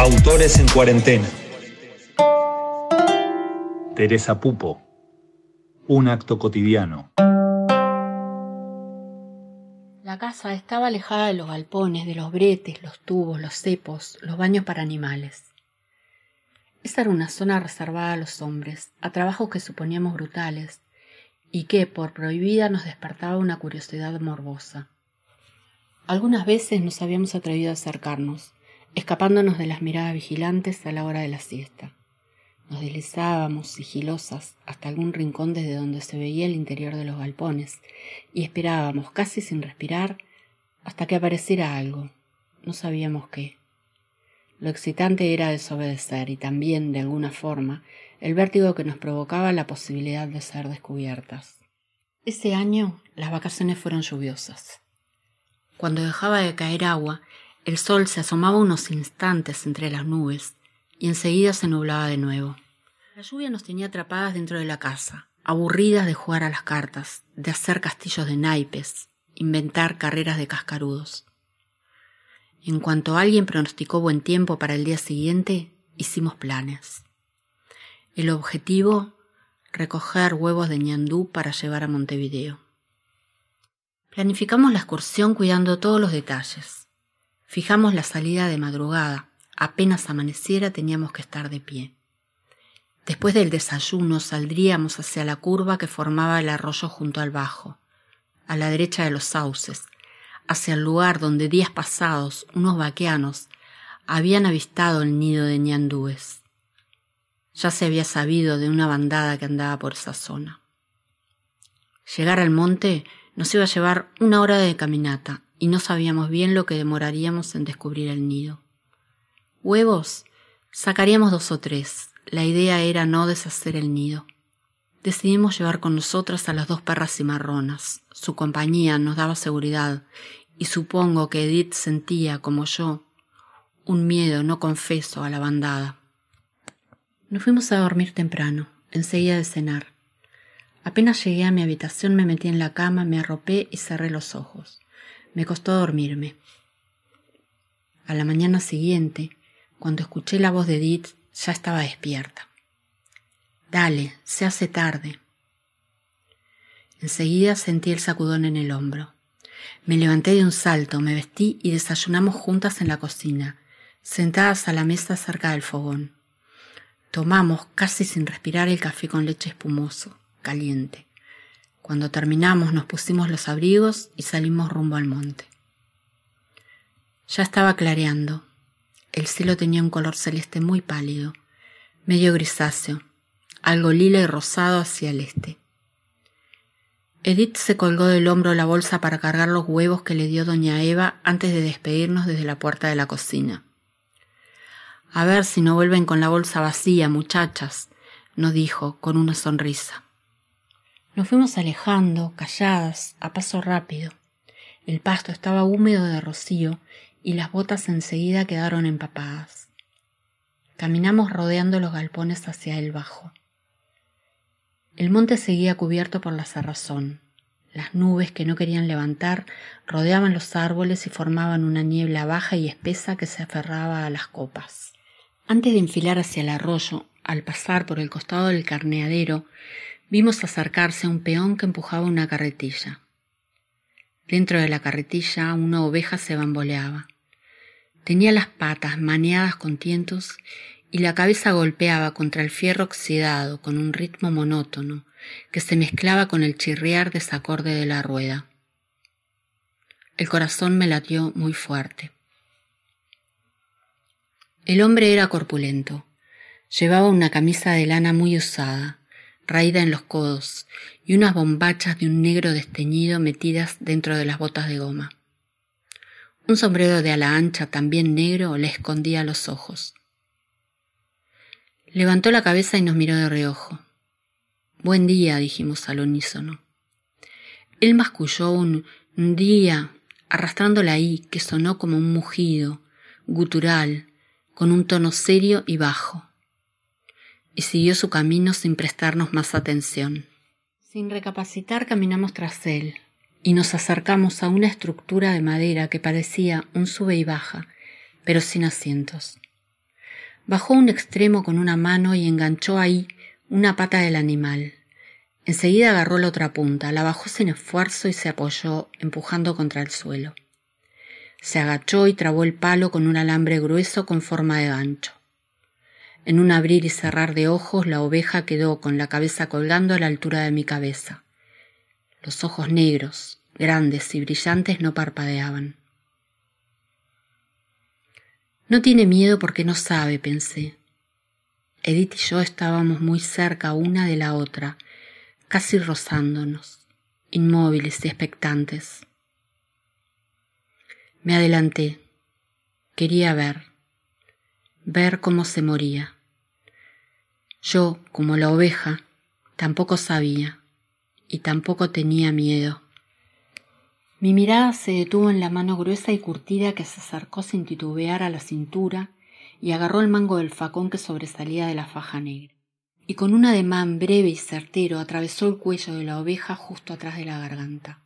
Autores en cuarentena. Teresa Pupo. Un acto cotidiano. La casa estaba alejada de los galpones, de los bretes, los tubos, los cepos, los baños para animales. Esta era una zona reservada a los hombres, a trabajos que suponíamos brutales, y que, por prohibida, nos despertaba una curiosidad morbosa. Algunas veces nos habíamos atrevido a acercarnos, escapándonos de las miradas vigilantes a la hora de la siesta. Nos deslizábamos sigilosas hasta algún rincón desde donde se veía el interior de los galpones y esperábamos, casi sin respirar, hasta que apareciera algo. No sabíamos qué. Lo excitante era desobedecer y también, de alguna forma, el vértigo que nos provocaba la posibilidad de ser descubiertas. Ese año las vacaciones fueron lluviosas. Cuando dejaba de caer agua, el sol se asomaba unos instantes entre las nubes y enseguida se nublaba de nuevo. La lluvia nos tenía atrapadas dentro de la casa, aburridas de jugar a las cartas, de hacer castillos de naipes, inventar carreras de cascarudos. En cuanto alguien pronosticó buen tiempo para el día siguiente, hicimos planes. El objetivo, recoger huevos de ñandú para llevar a Montevideo. Planificamos la excursión cuidando todos los detalles. Fijamos la salida de madrugada. Apenas amaneciera teníamos que estar de pie. Después del desayuno saldríamos hacia la curva que formaba el arroyo junto al bajo, a la derecha de los sauces, hacia el lugar donde días pasados unos vaqueanos habían avistado el nido de ñandúes. Ya se había sabido de una bandada que andaba por esa zona. Llegar al monte nos iba a llevar una hora de caminata y no sabíamos bien lo que demoraríamos en descubrir el nido. Huevos, sacaríamos dos o tres. La idea era no deshacer el nido. Decidimos llevar con nosotras a las dos perras cimarronas. Su compañía nos daba seguridad y supongo que Edith sentía, como yo, un miedo no confeso a la bandada. Nos fuimos a dormir temprano, enseguida de cenar. Apenas llegué a mi habitación me metí en la cama, me arropé y cerré los ojos. Me costó dormirme. A la mañana siguiente, cuando escuché la voz de Edith, ya estaba despierta. Dale, se hace tarde. Enseguida sentí el sacudón en el hombro. Me levanté de un salto, me vestí y desayunamos juntas en la cocina, sentadas a la mesa cerca del fogón. Tomamos, casi sin respirar, el café con leche espumoso caliente. Cuando terminamos nos pusimos los abrigos y salimos rumbo al monte. Ya estaba clareando. El cielo tenía un color celeste muy pálido, medio grisáceo, algo lila y rosado hacia el este. Edith se colgó del hombro la bolsa para cargar los huevos que le dio doña Eva antes de despedirnos desde la puerta de la cocina. A ver si no vuelven con la bolsa vacía, muchachas, nos dijo con una sonrisa. Nos fuimos alejando, calladas, a paso rápido. El pasto estaba húmedo de rocío y las botas enseguida quedaron empapadas. Caminamos rodeando los galpones hacia el bajo. El monte seguía cubierto por la cerrazón. Las nubes que no querían levantar rodeaban los árboles y formaban una niebla baja y espesa que se aferraba a las copas. Antes de enfilar hacia el arroyo, al pasar por el costado del carneadero, Vimos acercarse a un peón que empujaba una carretilla. Dentro de la carretilla una oveja se bamboleaba. Tenía las patas maneadas con tientos y la cabeza golpeaba contra el fierro oxidado con un ritmo monótono que se mezclaba con el chirriar desacorde de la rueda. El corazón me latió muy fuerte. El hombre era corpulento. Llevaba una camisa de lana muy usada, raída en los codos, y unas bombachas de un negro desteñido metidas dentro de las botas de goma. Un sombrero de ala ancha, también negro, le escondía los ojos. Levantó la cabeza y nos miró de reojo. Buen día, dijimos al unísono. Él masculló un día, arrastrando la I, que sonó como un mugido, gutural, con un tono serio y bajo y siguió su camino sin prestarnos más atención. Sin recapacitar caminamos tras él y nos acercamos a una estructura de madera que parecía un sube y baja, pero sin asientos. Bajó un extremo con una mano y enganchó ahí una pata del animal. Enseguida agarró la otra punta, la bajó sin esfuerzo y se apoyó, empujando contra el suelo. Se agachó y trabó el palo con un alambre grueso con forma de gancho. En un abrir y cerrar de ojos, la oveja quedó con la cabeza colgando a la altura de mi cabeza. Los ojos negros, grandes y brillantes, no parpadeaban. No tiene miedo porque no sabe, pensé. Edith y yo estábamos muy cerca una de la otra, casi rozándonos, inmóviles y expectantes. Me adelanté. Quería ver, ver cómo se moría. Yo, como la oveja, tampoco sabía y tampoco tenía miedo. Mi mirada se detuvo en la mano gruesa y curtida que se acercó sin titubear a la cintura y agarró el mango del facón que sobresalía de la faja negra. Y con un ademán breve y certero atravesó el cuello de la oveja justo atrás de la garganta.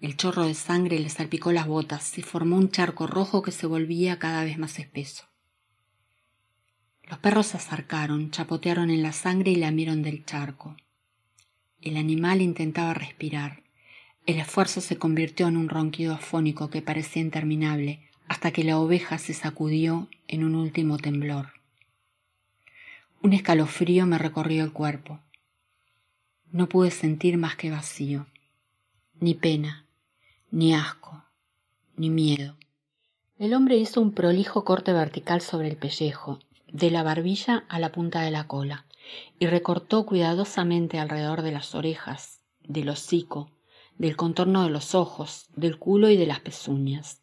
El chorro de sangre le salpicó las botas y formó un charco rojo que se volvía cada vez más espeso. Los perros se acercaron, chapotearon en la sangre y lamieron del charco. El animal intentaba respirar. El esfuerzo se convirtió en un ronquido afónico que parecía interminable, hasta que la oveja se sacudió en un último temblor. Un escalofrío me recorrió el cuerpo. No pude sentir más que vacío, ni pena, ni asco, ni miedo. El hombre hizo un prolijo corte vertical sobre el pellejo, de la barbilla a la punta de la cola, y recortó cuidadosamente alrededor de las orejas, del hocico, del contorno de los ojos, del culo y de las pezuñas,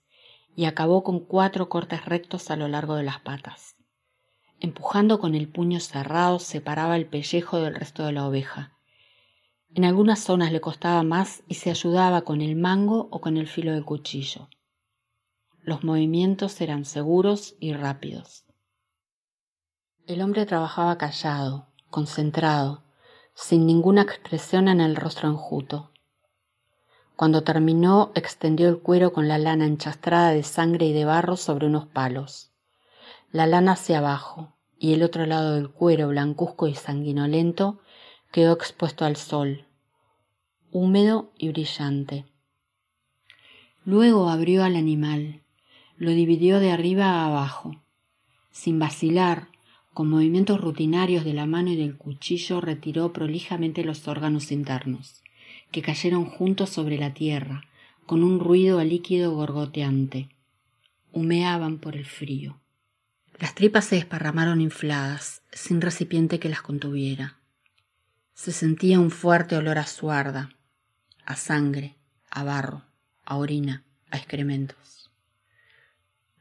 y acabó con cuatro cortes rectos a lo largo de las patas. Empujando con el puño cerrado separaba el pellejo del resto de la oveja, en algunas zonas le costaba más y se ayudaba con el mango o con el filo del cuchillo. Los movimientos eran seguros y rápidos. El hombre trabajaba callado, concentrado, sin ninguna expresión en el rostro enjuto. Cuando terminó, extendió el cuero con la lana enchastrada de sangre y de barro sobre unos palos. La lana hacia abajo y el otro lado del cuero, blancuzco y sanguinolento, quedó expuesto al sol, húmedo y brillante. Luego abrió al animal, lo dividió de arriba a abajo. Sin vacilar, con movimientos rutinarios de la mano y del cuchillo, retiró prolijamente los órganos internos, que cayeron juntos sobre la tierra, con un ruido líquido gorgoteante. Humeaban por el frío. Las tripas se desparramaron infladas, sin recipiente que las contuviera. Se sentía un fuerte olor a suarda, a sangre, a barro, a orina, a excrementos.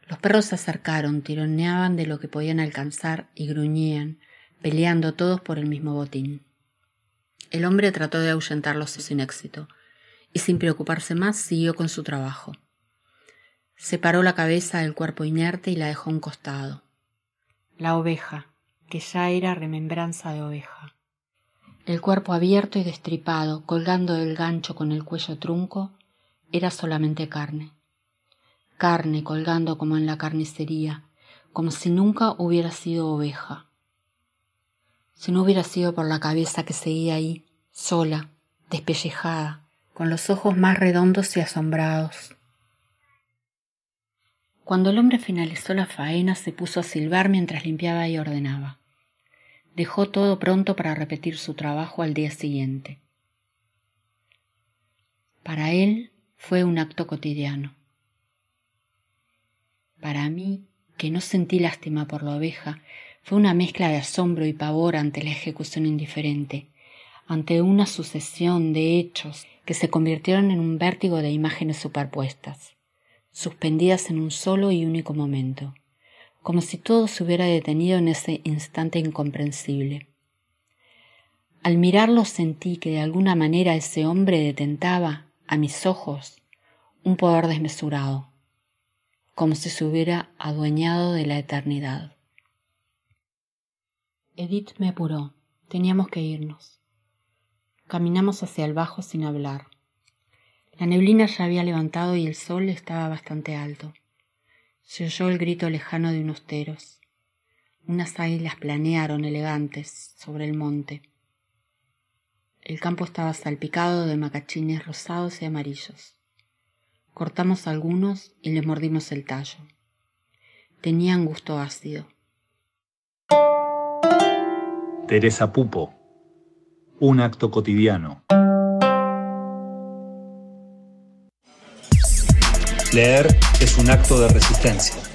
Los perros se acercaron, tironeaban de lo que podían alcanzar y gruñían, peleando todos por el mismo botín. El hombre trató de ahuyentarlos sin éxito, y sin preocuparse más siguió con su trabajo. Separó la cabeza del cuerpo inerte y la dejó a un costado. La oveja, que ya era remembranza de oveja. El cuerpo abierto y destripado, colgando del gancho con el cuello trunco, era solamente carne. Carne colgando como en la carnicería, como si nunca hubiera sido oveja. Si no hubiera sido por la cabeza que seguía ahí, sola, despellejada, con los ojos más redondos y asombrados. Cuando el hombre finalizó la faena se puso a silbar mientras limpiaba y ordenaba. Dejó todo pronto para repetir su trabajo al día siguiente. Para él fue un acto cotidiano. Para mí, que no sentí lástima por la oveja, fue una mezcla de asombro y pavor ante la ejecución indiferente, ante una sucesión de hechos que se convirtieron en un vértigo de imágenes superpuestas, suspendidas en un solo y único momento como si todo se hubiera detenido en ese instante incomprensible. Al mirarlo sentí que de alguna manera ese hombre detentaba, a mis ojos, un poder desmesurado, como si se hubiera adueñado de la eternidad. Edith me apuró. Teníamos que irnos. Caminamos hacia el bajo sin hablar. La neblina ya había levantado y el sol estaba bastante alto se oyó el grito lejano de unos teros. Unas águilas planearon elegantes sobre el monte. El campo estaba salpicado de macachines rosados y amarillos. Cortamos algunos y les mordimos el tallo. Tenían gusto ácido. Teresa Pupo. Un acto cotidiano. Leer es un acto de resistencia.